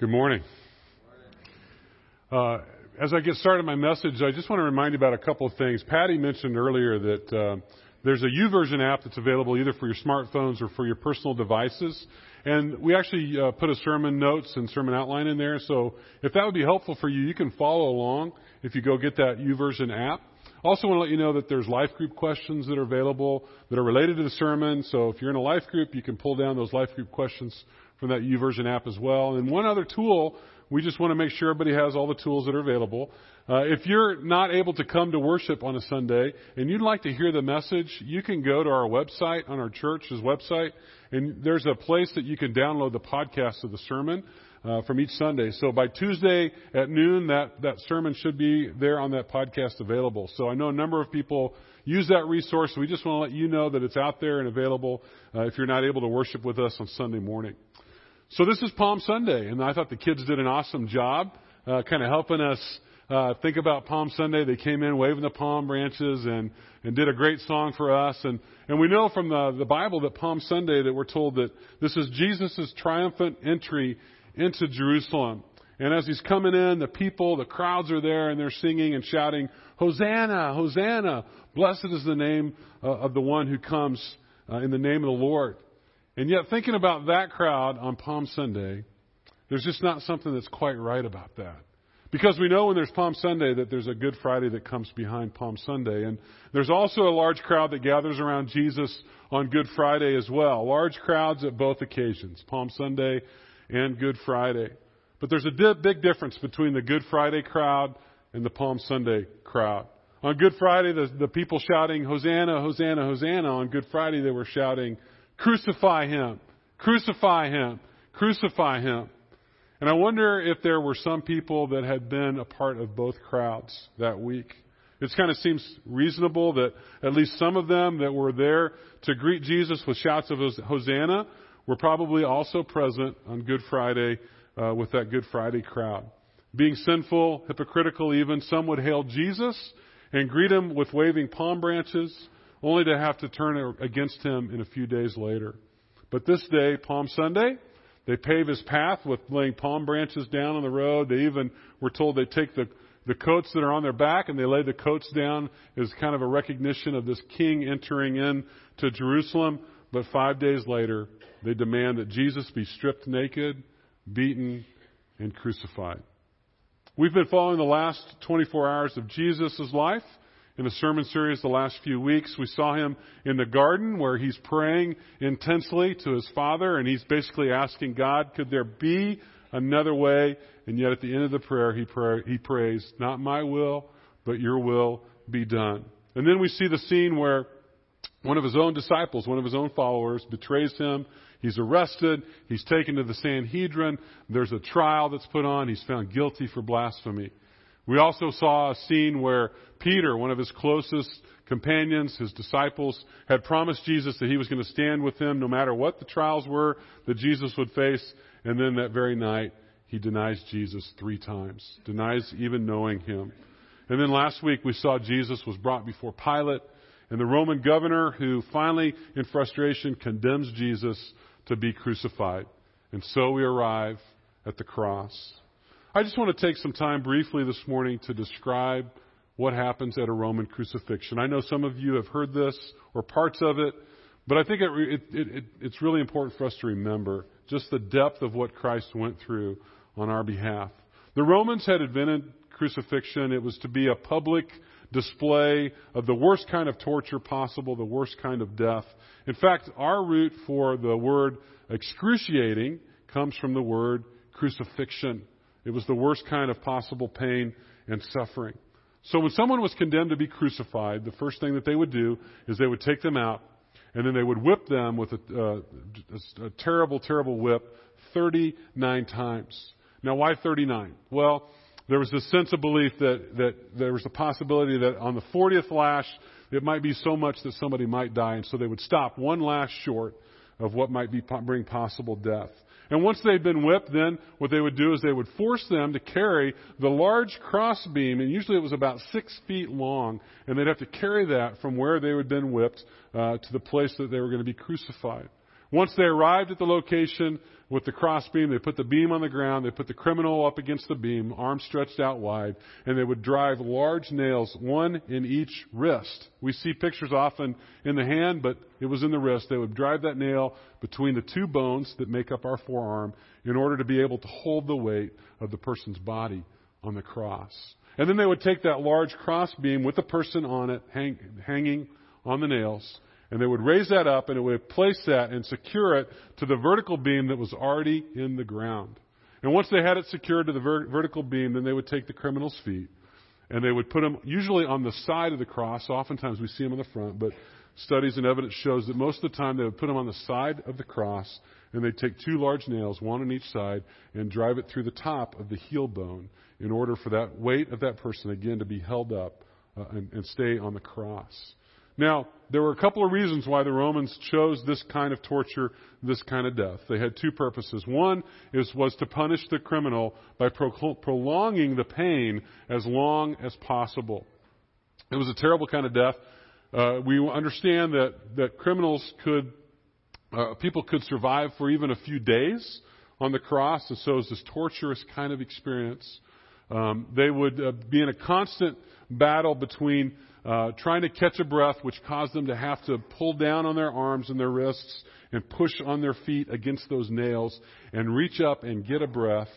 Good morning. Uh, as I get started my message, I just want to remind you about a couple of things. Patty mentioned earlier that uh, there's a YouVersion app that's available either for your smartphones or for your personal devices. And we actually uh, put a sermon notes and sermon outline in there. So if that would be helpful for you, you can follow along if you go get that YouVersion app. Also want to let you know that there's life group questions that are available that are related to the sermon. So if you're in a life group, you can pull down those life group questions from that YouVersion app as well. And one other tool, we just want to make sure everybody has all the tools that are available. Uh, if you're not able to come to worship on a Sunday and you'd like to hear the message, you can go to our website, on our church's website, and there's a place that you can download the podcast of the sermon. Uh, from each Sunday. So by Tuesday at noon, that, that sermon should be there on that podcast available. So I know a number of people use that resource. We just want to let you know that it's out there and available uh, if you're not able to worship with us on Sunday morning. So this is Palm Sunday, and I thought the kids did an awesome job, uh, kind of helping us uh, think about Palm Sunday. They came in waving the palm branches and and did a great song for us. And and we know from the the Bible that Palm Sunday that we're told that this is Jesus' triumphant entry into Jerusalem. And as he's coming in, the people, the crowds are there, and they're singing and shouting, "Hosanna, Hosanna! Blessed is the name uh, of the one who comes uh, in the name of the Lord." And yet, thinking about that crowd on Palm Sunday, there's just not something that's quite right about that. Because we know when there's Palm Sunday that there's a Good Friday that comes behind Palm Sunday. And there's also a large crowd that gathers around Jesus on Good Friday as well. Large crowds at both occasions, Palm Sunday and Good Friday. But there's a di- big difference between the Good Friday crowd and the Palm Sunday crowd. On Good Friday, the, the people shouting, Hosanna, Hosanna, Hosanna. On Good Friday, they were shouting, Crucify him. Crucify him. Crucify him. And I wonder if there were some people that had been a part of both crowds that week. It kind of seems reasonable that at least some of them that were there to greet Jesus with shouts of Hosanna were probably also present on Good Friday uh, with that Good Friday crowd. Being sinful, hypocritical even, some would hail Jesus and greet him with waving palm branches only to have to turn against him in a few days later. But this day, Palm Sunday, they pave his path with laying palm branches down on the road. They even were told they take the, the coats that are on their back and they lay the coats down as kind of a recognition of this king entering in to Jerusalem. But five days later, they demand that Jesus be stripped naked, beaten, and crucified. We've been following the last 24 hours of Jesus' life in the sermon series the last few weeks. We saw him in the garden where he's praying intensely to his Father, and he's basically asking God, could there be another way? And yet at the end of the prayer, he, pray, he prays, not my will, but your will be done. And then we see the scene where one of his own disciples, one of his own followers, betrays him. He's arrested. He's taken to the Sanhedrin. There's a trial that's put on. He's found guilty for blasphemy. We also saw a scene where Peter, one of his closest companions, his disciples, had promised Jesus that he was going to stand with him no matter what the trials were that Jesus would face. And then that very night, he denies Jesus three times, denies even knowing him. And then last week, we saw Jesus was brought before Pilate and the Roman governor who finally, in frustration, condemns Jesus to be crucified. And so we arrive at the cross. I just want to take some time briefly this morning to describe what happens at a Roman crucifixion. I know some of you have heard this or parts of it, but I think it, it, it, it's really important for us to remember just the depth of what Christ went through on our behalf. The Romans had invented crucifixion. It was to be a public display of the worst kind of torture possible, the worst kind of death. In fact, our root for the word excruciating comes from the word crucifixion. It was the worst kind of possible pain and suffering. So when someone was condemned to be crucified, the first thing that they would do is they would take them out and then they would whip them with a, uh, a terrible, terrible whip 39 times. Now, why 39? Well, there was this sense of belief that, that there was a possibility that on the 40th lash, it might be so much that somebody might die, and so they would stop one lash short of what might be, bring possible death. And once they'd been whipped, then what they would do is they would force them to carry the large crossbeam, and usually it was about six feet long, and they'd have to carry that from where they had been whipped uh, to the place that they were going to be crucified. Once they arrived at the location with the crossbeam, they put the beam on the ground, they put the criminal up against the beam, arms stretched out wide, and they would drive large nails, one in each wrist. We see pictures often in the hand, but it was in the wrist. They would drive that nail between the two bones that make up our forearm in order to be able to hold the weight of the person's body on the cross. And then they would take that large crossbeam with the person on it hang, hanging on the nails, and they would raise that up and it would place that and secure it to the vertical beam that was already in the ground. And once they had it secured to the ver- vertical beam, then they would take the criminal's feet and they would put them usually on the side of the cross. Oftentimes we see them on the front, but studies and evidence shows that most of the time they would put them on the side of the cross and they'd take two large nails, one on each side, and drive it through the top of the heel bone in order for that weight of that person again to be held up uh, and, and stay on the cross. Now, there were a couple of reasons why the Romans chose this kind of torture, this kind of death. They had two purposes. One is, was to punish the criminal by pro- prolonging the pain as long as possible. It was a terrible kind of death. Uh, we understand that, that criminals could, uh, people could survive for even a few days on the cross, and so was this torturous kind of experience. Um, they would uh, be in a constant battle between uh, trying to catch a breath, which caused them to have to pull down on their arms and their wrists and push on their feet against those nails and reach up and get a breath.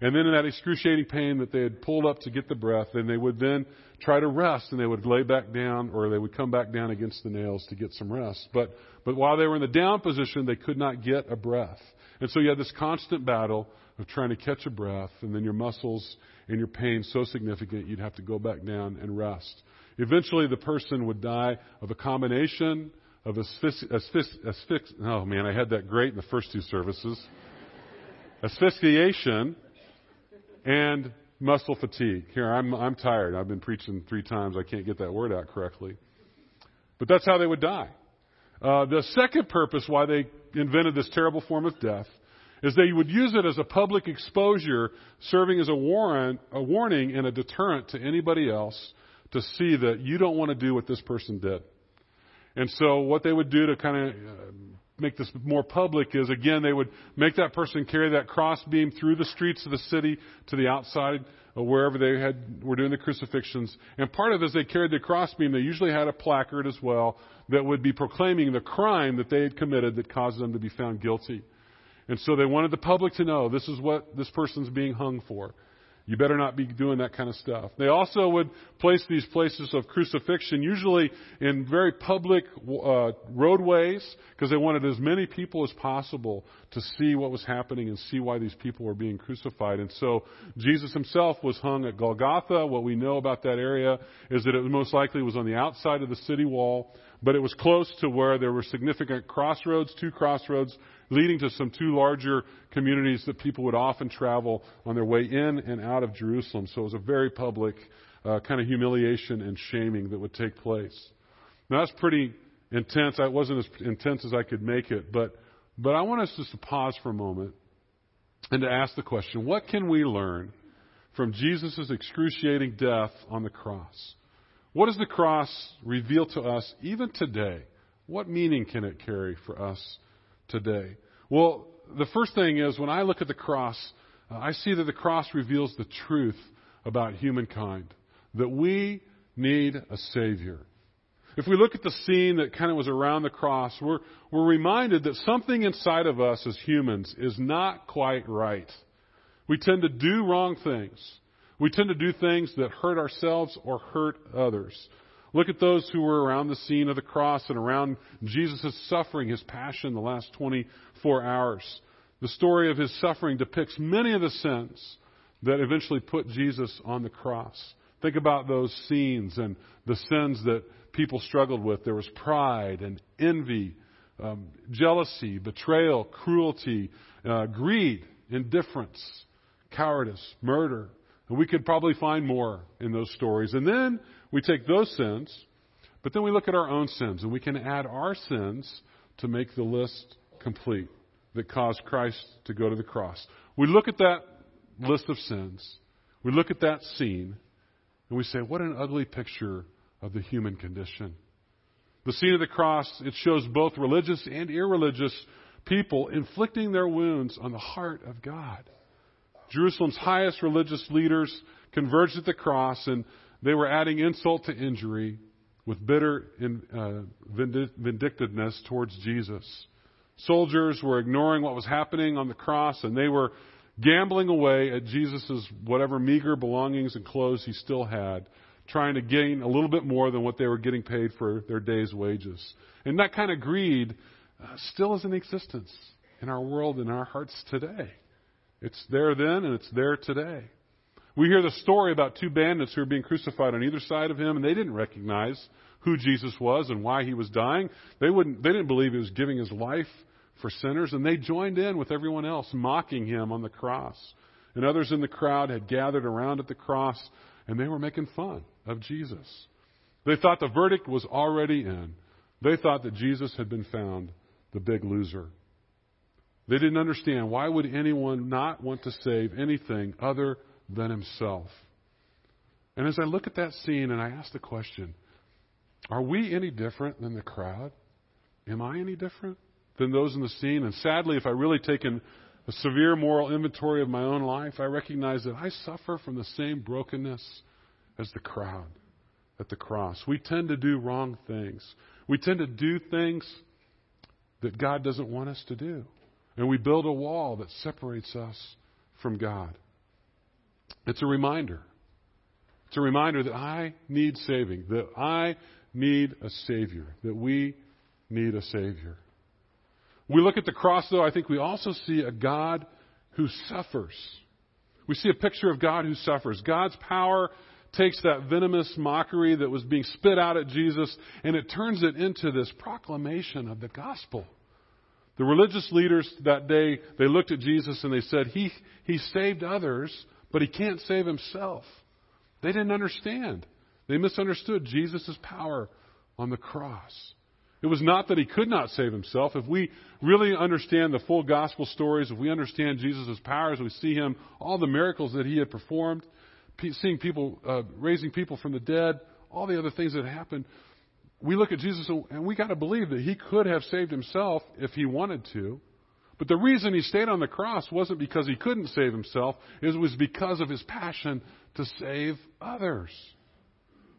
And then in that excruciating pain that they had pulled up to get the breath, then they would then try to rest and they would lay back down or they would come back down against the nails to get some rest. But, but while they were in the down position, they could not get a breath. And so you had this constant battle of trying to catch a breath and then your muscles and your pain so significant you'd have to go back down and rest. Eventually, the person would die of a combination of asphyx- asphyx- asphyx- oh man, I had that great in the first two services. Asphyxiation and muscle fatigue. Here, I'm, I'm tired. I've been preaching three times. I can't get that word out correctly. But that's how they would die. Uh, the second purpose why they invented this terrible form of death is they would use it as a public exposure, serving as a warrant, a warning and a deterrent to anybody else to see that you don't want to do what this person did. And so what they would do to kind of uh, make this more public is again they would make that person carry that crossbeam through the streets of the city to the outside wherever they had were doing the crucifixions. And part of it, as they carried the crossbeam, they usually had a placard as well that would be proclaiming the crime that they had committed that caused them to be found guilty. And so they wanted the public to know this is what this person's being hung for. You better not be doing that kind of stuff. They also would place these places of crucifixion, usually in very public uh, roadways, because they wanted as many people as possible to see what was happening and see why these people were being crucified. And so Jesus himself was hung at Golgotha. What we know about that area is that it most likely was on the outside of the city wall, but it was close to where there were significant crossroads, two crossroads leading to some two larger communities that people would often travel on their way in and out of Jerusalem. So it was a very public uh, kind of humiliation and shaming that would take place. Now that's pretty intense. It wasn't as intense as I could make it, but but I want us just to pause for a moment and to ask the question: What can we learn from Jesus' excruciating death on the cross? What does the cross reveal to us even today? What meaning can it carry for us today? Well, the first thing is when I look at the cross, uh, I see that the cross reveals the truth about humankind, that we need a Savior. If we look at the scene that kind of was around the cross, we're, we're reminded that something inside of us as humans is not quite right. We tend to do wrong things. We tend to do things that hurt ourselves or hurt others. Look at those who were around the scene of the cross and around Jesus' suffering, his passion, the last 24 hours. The story of his suffering depicts many of the sins that eventually put Jesus on the cross. Think about those scenes and the sins that people struggled with. There was pride and envy, um, jealousy, betrayal, cruelty, uh, greed, indifference, cowardice, murder. And we could probably find more in those stories. And then we take those sins, but then we look at our own sins, and we can add our sins to make the list complete that caused Christ to go to the cross. We look at that list of sins, we look at that scene, and we say, what an ugly picture of the human condition. The scene of the cross, it shows both religious and irreligious people inflicting their wounds on the heart of God. Jerusalem's highest religious leaders converged at the cross, and they were adding insult to injury with bitter uh, vindictiveness towards Jesus. Soldiers were ignoring what was happening on the cross, and they were gambling away at Jesus' whatever meager belongings and clothes he still had, trying to gain a little bit more than what they were getting paid for their day's wages. And that kind of greed uh, still is in existence in our world, in our hearts today. It's there then, and it's there today. We hear the story about two bandits who were being crucified on either side of him, and they didn't recognize who Jesus was and why he was dying. They wouldn't. They didn't believe he was giving his life for sinners, and they joined in with everyone else, mocking him on the cross. And others in the crowd had gathered around at the cross, and they were making fun of Jesus. They thought the verdict was already in. They thought that Jesus had been found the big loser. They didn't understand why would anyone not want to save anything other than himself. And as I look at that scene and I ask the question, are we any different than the crowd? Am I any different? than those in the scene. And sadly, if I really take a severe moral inventory of my own life, I recognize that I suffer from the same brokenness as the crowd at the cross. We tend to do wrong things. We tend to do things that God doesn't want us to do. And we build a wall that separates us from God. It's a reminder. It's a reminder that I need saving, that I need a Savior, that we need a Savior. We look at the cross, though, I think we also see a God who suffers. We see a picture of God who suffers. God's power takes that venomous mockery that was being spit out at Jesus and it turns it into this proclamation of the gospel. The religious leaders that day, they looked at Jesus and they said, He, he saved others, but He can't save Himself. They didn't understand. They misunderstood Jesus' power on the cross. It was not that he could not save himself. If we really understand the full gospel stories, if we understand Jesus' powers, we see him, all the miracles that he had performed, seeing people, uh, raising people from the dead, all the other things that happened, we look at Jesus and we got to believe that he could have saved himself if he wanted to. But the reason he stayed on the cross wasn't because he couldn't save himself, it was because of his passion to save others.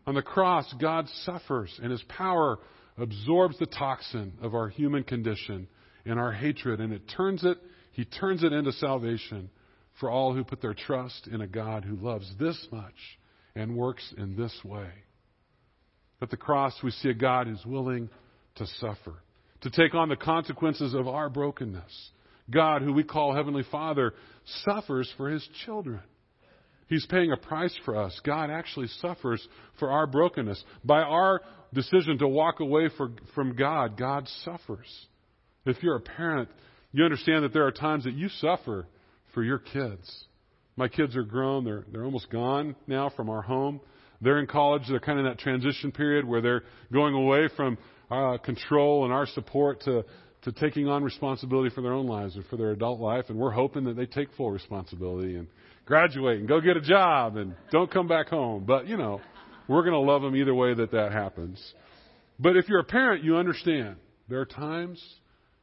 On the cross, God suffers and his power absorbs the toxin of our human condition and our hatred, and it turns it, he turns it into salvation for all who put their trust in a God who loves this much and works in this way. At the cross, we see a God who's willing to suffer, to take on the consequences of our brokenness. God, who we call Heavenly Father, suffers for His children. He's paying a price for us. God actually suffers for our brokenness. By our decision to walk away for, from God, God suffers. If you're a parent, you understand that there are times that you suffer for your kids. My kids are grown. They're, they're almost gone now from our home. They're in college. They're kind of in that transition period where they're going away from uh, control and our support to, to taking on responsibility for their own lives and for their adult life. And we're hoping that they take full responsibility and graduate and go get a job and don't come back home. But, you know, we're going to love them either way that that happens. But if you're a parent, you understand there are times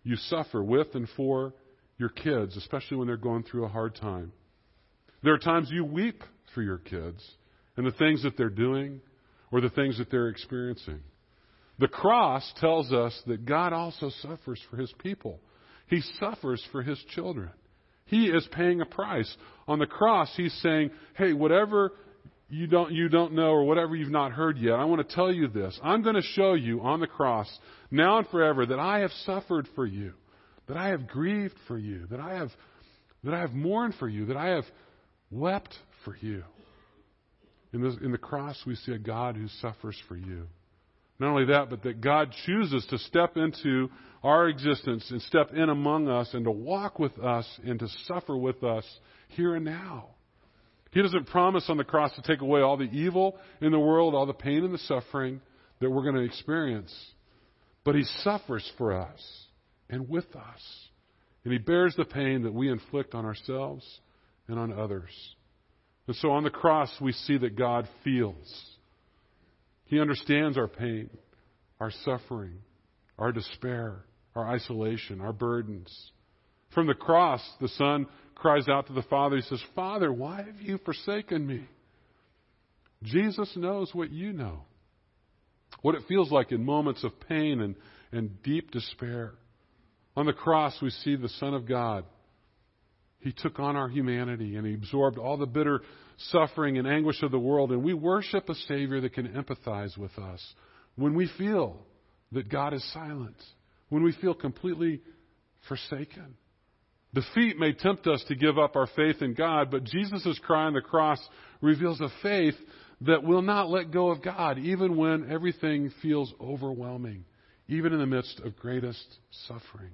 you suffer with and for your kids, especially when they're going through a hard time. There are times you weep for your kids and the things that they're doing or the things that they're experiencing. The cross tells us that God also suffers for his people. He suffers for his children. He is paying a price. On the cross, he's saying, hey, whatever you don't, you don't know or whatever you've not heard yet, I want to tell you this. I'm going to show you on the cross, now and forever, that I have suffered for you, that I have grieved for you, that I have, that I have mourned for you, that I have wept for you. In, in the cross, we see a God who suffers for you. Not only that, but that God chooses to step into our existence and step in among us and to walk with us and to suffer with us here and now. He doesn't promise on the cross to take away all the evil in the world, all the pain and the suffering that we're going to experience. But He suffers for us and with us. And He bears the pain that we inflict on ourselves and on others. And so on the cross, we see that God feels. He understands our pain, our suffering, our despair, our isolation, our burdens. From the cross, the Son cries out to the Father. He says, Father, why have you forsaken me? Jesus knows what you know, what it feels like in moments of pain and, and deep despair. On the cross, we see the Son of God. He took on our humanity and He absorbed all the bitter suffering and anguish of the world. And we worship a Savior that can empathize with us when we feel that God is silent, when we feel completely forsaken. Defeat may tempt us to give up our faith in God, but Jesus' cry on the cross reveals a faith that will not let go of God, even when everything feels overwhelming, even in the midst of greatest suffering.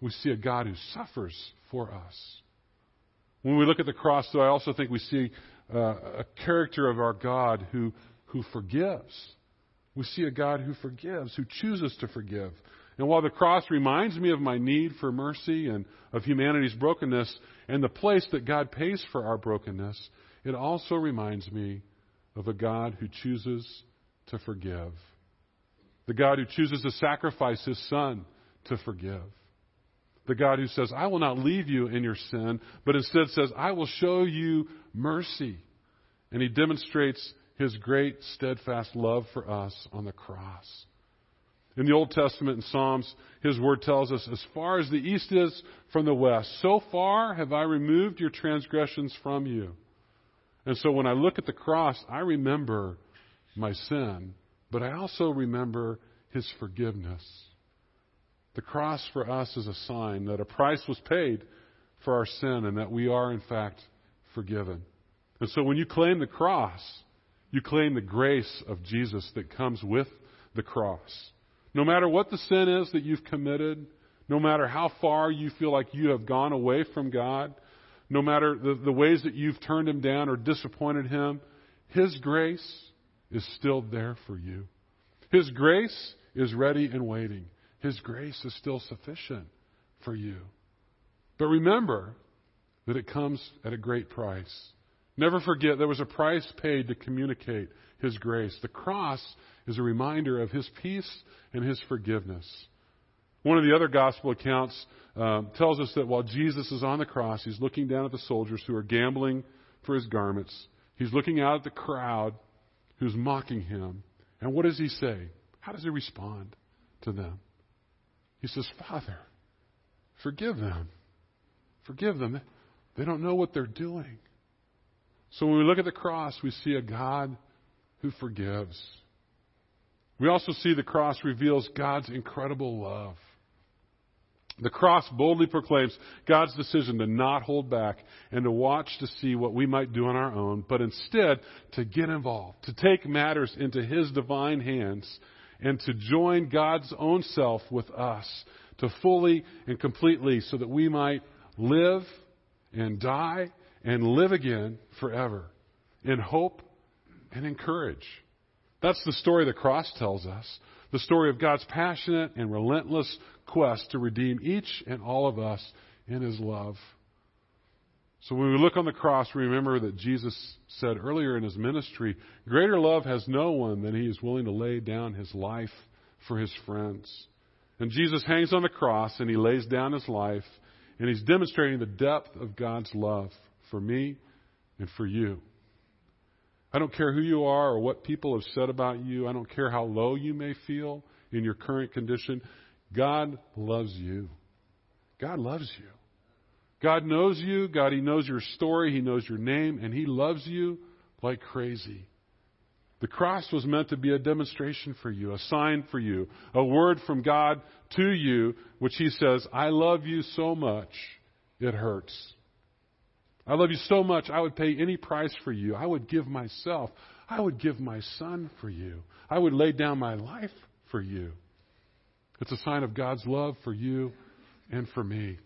We see a God who suffers for us. When we look at the cross, though, I also think we see uh, a character of our God who, who forgives. We see a God who forgives, who chooses to forgive. And while the cross reminds me of my need for mercy and of humanity's brokenness and the place that God pays for our brokenness, it also reminds me of a God who chooses to forgive. The God who chooses to sacrifice his son to forgive. The God who says, I will not leave you in your sin, but instead says, I will show you mercy. And he demonstrates his great steadfast love for us on the cross. In the Old Testament and Psalms, his word tells us, As far as the east is from the west, so far have I removed your transgressions from you. And so when I look at the cross, I remember my sin, but I also remember his forgiveness. The cross for us is a sign that a price was paid for our sin and that we are, in fact, forgiven. And so when you claim the cross, you claim the grace of Jesus that comes with the cross. No matter what the sin is that you've committed, no matter how far you feel like you have gone away from God, no matter the, the ways that you've turned him down or disappointed him, his grace is still there for you. His grace is ready and waiting. His grace is still sufficient for you. But remember that it comes at a great price. Never forget there was a price paid to communicate His grace. The cross is a reminder of His peace and His forgiveness. One of the other gospel accounts um, tells us that while Jesus is on the cross, he's looking down at the soldiers who are gambling for his garments. He's looking out at the crowd who's mocking him. And what does he say? How does he respond to them? He says, Father, forgive them. Forgive them. They don't know what they're doing. So when we look at the cross, we see a God who forgives. We also see the cross reveals God's incredible love. The cross boldly proclaims God's decision to not hold back and to watch to see what we might do on our own, but instead to get involved, to take matters into His divine hands, and to join God's own self with us, to fully and completely, so that we might live and die and live again forever in hope and in courage. That's the story the cross tells us. The story of God's passionate and relentless quest to redeem each and all of us in His love. So when we look on the cross, remember that Jesus said earlier in His ministry, Greater love has no one than He is willing to lay down His life for His friends. And Jesus hangs on the cross and He lays down His life, and He's demonstrating the depth of God's love for me and for you. I don't care who you are or what people have said about you. I don't care how low you may feel in your current condition. God loves you. God loves you. God knows you. God, He knows your story. He knows your name, and He loves you like crazy. The cross was meant to be a demonstration for you, a sign for you, a word from God to you, which He says, I love you so much, it hurts. I love you so much, I would pay any price for you. I would give myself. I would give my son for you. I would lay down my life for you. It's a sign of God's love for you and for me.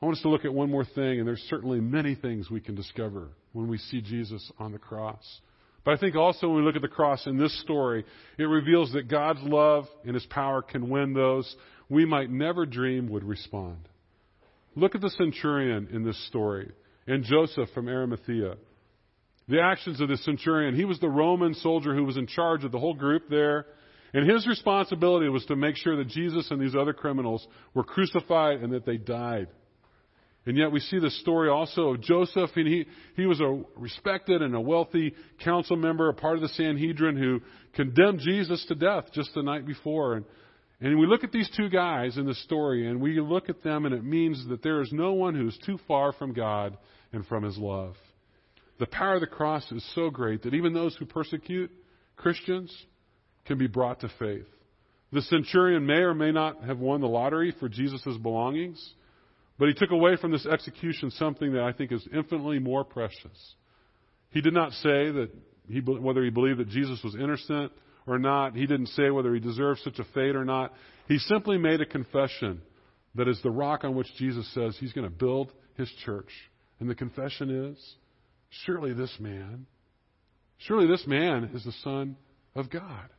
I want us to look at one more thing, and there's certainly many things we can discover when we see Jesus on the cross. But I think also when we look at the cross in this story, it reveals that God's love and His power can win those we might never dream would respond. Look at the centurion in this story and Joseph from Arimathea. The actions of the centurion. He was the Roman soldier who was in charge of the whole group there. And his responsibility was to make sure that Jesus and these other criminals were crucified and that they died. And yet we see the story also of Joseph, and he, he was a respected and a wealthy council member, a part of the Sanhedrin, who condemned Jesus to death just the night before. And, and we look at these two guys in the story, and we look at them, and it means that there is no one who is too far from God and from His love. The power of the cross is so great that even those who persecute Christians can be brought to faith. The centurion may or may not have won the lottery for Jesus' belongings, but he took away from this execution something that I think is infinitely more precious. He did not say that he, whether he believed that Jesus was innocent or not. He didn't say whether he deserved such a fate or not. He simply made a confession that is the rock on which Jesus says he's going to build his church. And the confession is, surely this man, surely this man is the Son of God.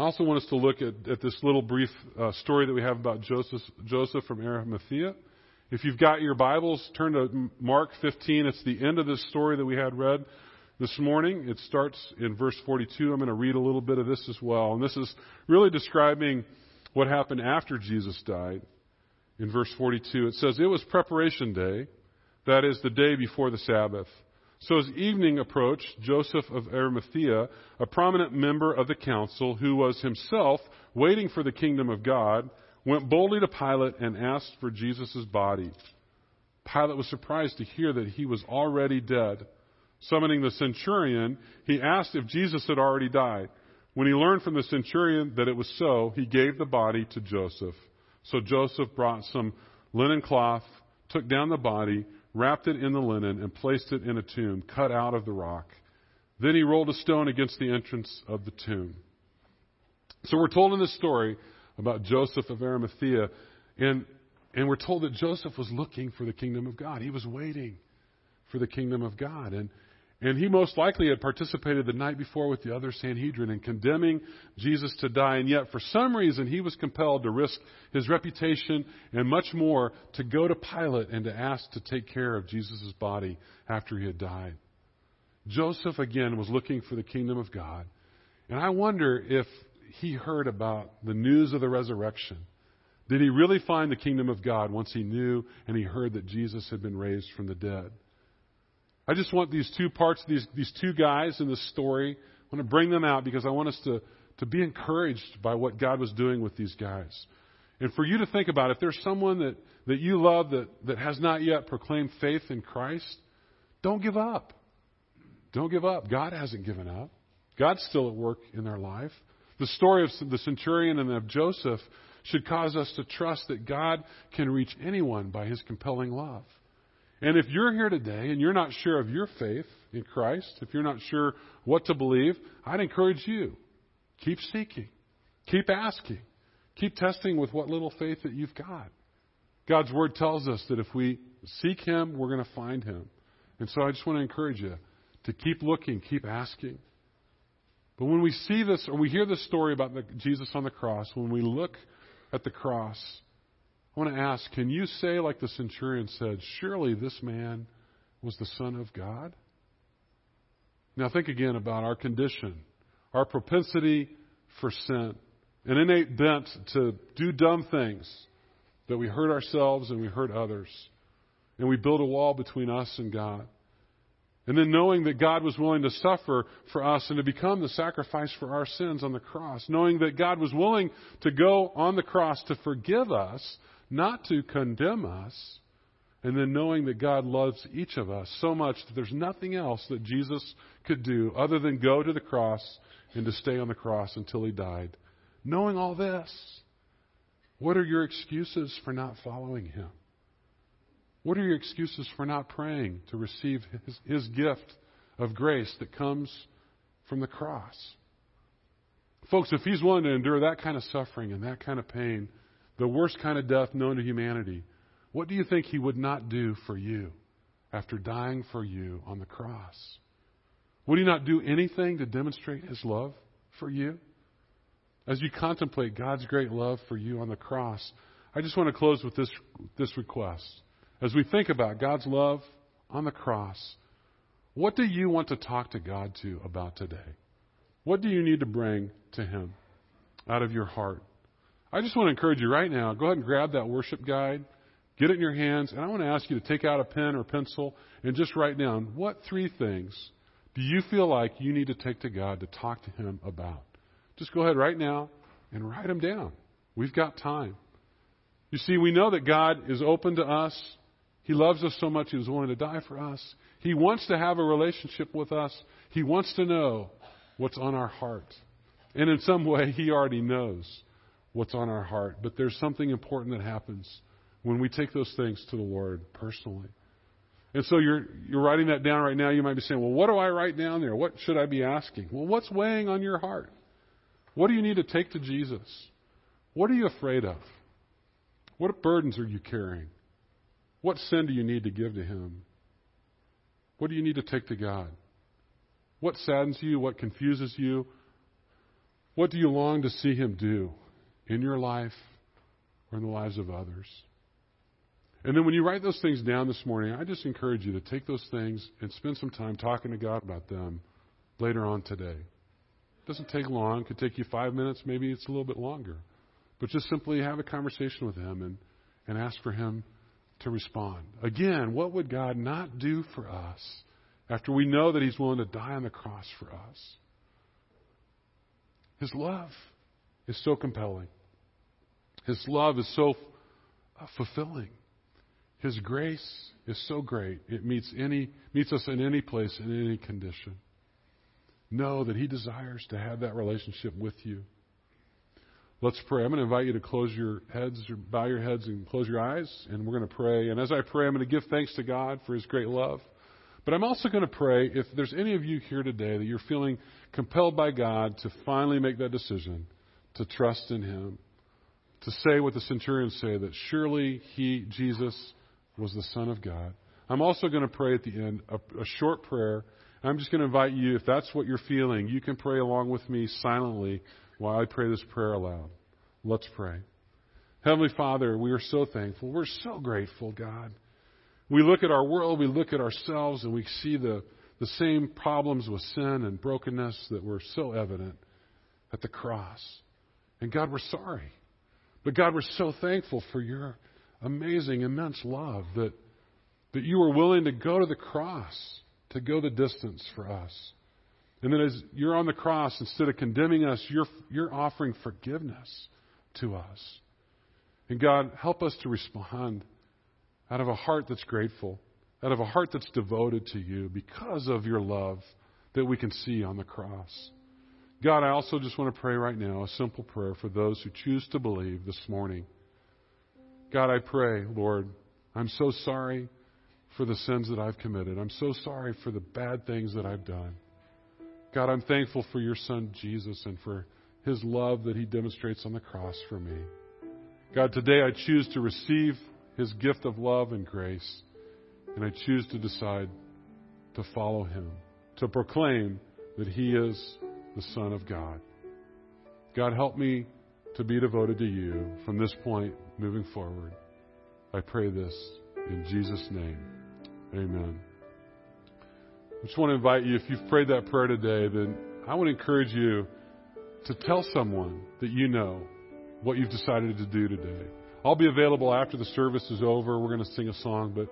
I also want us to look at, at this little brief uh, story that we have about Joseph, Joseph from Arimathea. If you've got your Bibles, turn to Mark 15. It's the end of this story that we had read this morning. It starts in verse 42. I'm going to read a little bit of this as well. And this is really describing what happened after Jesus died. In verse 42, it says, It was preparation day, that is, the day before the Sabbath. So as evening approached, Joseph of Arimathea, a prominent member of the council who was himself waiting for the kingdom of God, went boldly to Pilate and asked for Jesus' body. Pilate was surprised to hear that he was already dead. Summoning the centurion, he asked if Jesus had already died. When he learned from the centurion that it was so, he gave the body to Joseph. So Joseph brought some linen cloth, took down the body, wrapped it in the linen, and placed it in a tomb cut out of the rock. Then he rolled a stone against the entrance of the tomb. So we're told in this story about Joseph of Arimathea, and, and we're told that Joseph was looking for the kingdom of God. He was waiting for the kingdom of God. And, and he most likely had participated the night before with the other Sanhedrin in condemning Jesus to die. And yet, for some reason, he was compelled to risk his reputation and much more to go to Pilate and to ask to take care of Jesus' body after he had died. Joseph, again, was looking for the kingdom of God. And I wonder if he heard about the news of the resurrection. Did he really find the kingdom of God once he knew and he heard that Jesus had been raised from the dead? I just want these two parts, these, these two guys in this story, I want to bring them out because I want us to, to be encouraged by what God was doing with these guys. And for you to think about, if there's someone that, that you love that, that has not yet proclaimed faith in Christ, don't give up. Don't give up. God hasn't given up. God's still at work in their life. The story of the centurion and of Joseph should cause us to trust that God can reach anyone by his compelling love. And if you're here today and you're not sure of your faith in Christ, if you're not sure what to believe, I'd encourage you. Keep seeking. Keep asking. Keep testing with what little faith that you've got. God's Word tells us that if we seek Him, we're going to find Him. And so I just want to encourage you to keep looking, keep asking. But when we see this, or we hear this story about the, Jesus on the cross, when we look at the cross, I want to ask can you say, like the centurion said, surely this man was the Son of God? Now, think again about our condition, our propensity for sin, an innate bent to do dumb things that we hurt ourselves and we hurt others. And we build a wall between us and God. And then knowing that God was willing to suffer for us and to become the sacrifice for our sins on the cross, knowing that God was willing to go on the cross to forgive us not to condemn us, and then knowing that God loves each of us so much that there's nothing else that Jesus could do other than go to the cross and to stay on the cross until he died. Knowing all this, what are your excuses for not following him? What are your excuses for not praying to receive his, his gift of grace that comes from the cross? Folks, if he's willing to endure that kind of suffering and that kind of pain, the worst kind of death known to humanity, what do you think he would not do for you after dying for you on the cross? Would he not do anything to demonstrate his love for you? As you contemplate God's great love for you on the cross, I just want to close with this, this request. As we think about God's love on the cross, what do you want to talk to God to about today? What do you need to bring to Him out of your heart? I just want to encourage you right now go ahead and grab that worship guide, get it in your hands, and I want to ask you to take out a pen or pencil and just write down what three things do you feel like you need to take to God to talk to Him about? Just go ahead right now and write them down. We've got time. You see, we know that God is open to us. He loves us so much, He was willing to die for us. He wants to have a relationship with us. He wants to know what's on our heart. And in some way, He already knows what's on our heart. But there's something important that happens when we take those things to the Lord personally. And so you're, you're writing that down right now. You might be saying, well, what do I write down there? What should I be asking? Well, what's weighing on your heart? What do you need to take to Jesus? What are you afraid of? What burdens are you carrying? What sin do you need to give to Him? What do you need to take to God? What saddens you? What confuses you? What do you long to see Him do in your life or in the lives of others? And then when you write those things down this morning, I just encourage you to take those things and spend some time talking to God about them later on today. It doesn't take long. It could take you five minutes. Maybe it's a little bit longer. But just simply have a conversation with Him and, and ask for Him to respond. Again, what would God not do for us after we know that He's willing to die on the cross for us? His love is so compelling. His love is so uh, fulfilling. His grace is so great. It meets any meets us in any place in any condition. Know that he desires to have that relationship with you. Let's pray. I'm going to invite you to close your heads, or bow your heads, and close your eyes, and we're going to pray. And as I pray, I'm going to give thanks to God for His great love. But I'm also going to pray if there's any of you here today that you're feeling compelled by God to finally make that decision to trust in Him, to say what the centurion say that surely He, Jesus, was the Son of God. I'm also going to pray at the end a, a short prayer. I'm just going to invite you, if that's what you're feeling, you can pray along with me silently while I pray this prayer aloud. Let's pray. Heavenly Father, we are so thankful. We're so grateful, God. We look at our world, we look at ourselves, and we see the, the same problems with sin and brokenness that were so evident at the cross. And God, we're sorry. But God, we're so thankful for your amazing, immense love that, that you were willing to go to the cross, to go the distance for us. And then as you're on the cross, instead of condemning us, you're, you're offering forgiveness to us. And God, help us to respond out of a heart that's grateful, out of a heart that's devoted to you because of your love that we can see on the cross. God, I also just want to pray right now a simple prayer for those who choose to believe this morning. God, I pray, Lord, I'm so sorry for the sins that I've committed. I'm so sorry for the bad things that I've done. God, I'm thankful for your son Jesus and for his love that he demonstrates on the cross for me. God, today I choose to receive his gift of love and grace, and I choose to decide to follow him, to proclaim that he is the Son of God. God, help me to be devoted to you from this point moving forward. I pray this in Jesus' name. Amen. I just want to invite you, if you've prayed that prayer today, then I want to encourage you to tell someone that you know what you've decided to do today. I'll be available after the service is over. We're going to sing a song, but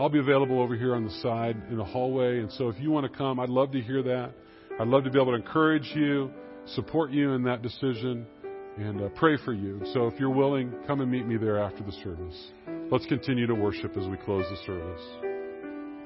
I'll be available over here on the side in the hallway. And so if you want to come, I'd love to hear that. I'd love to be able to encourage you, support you in that decision, and uh, pray for you. So if you're willing, come and meet me there after the service. Let's continue to worship as we close the service.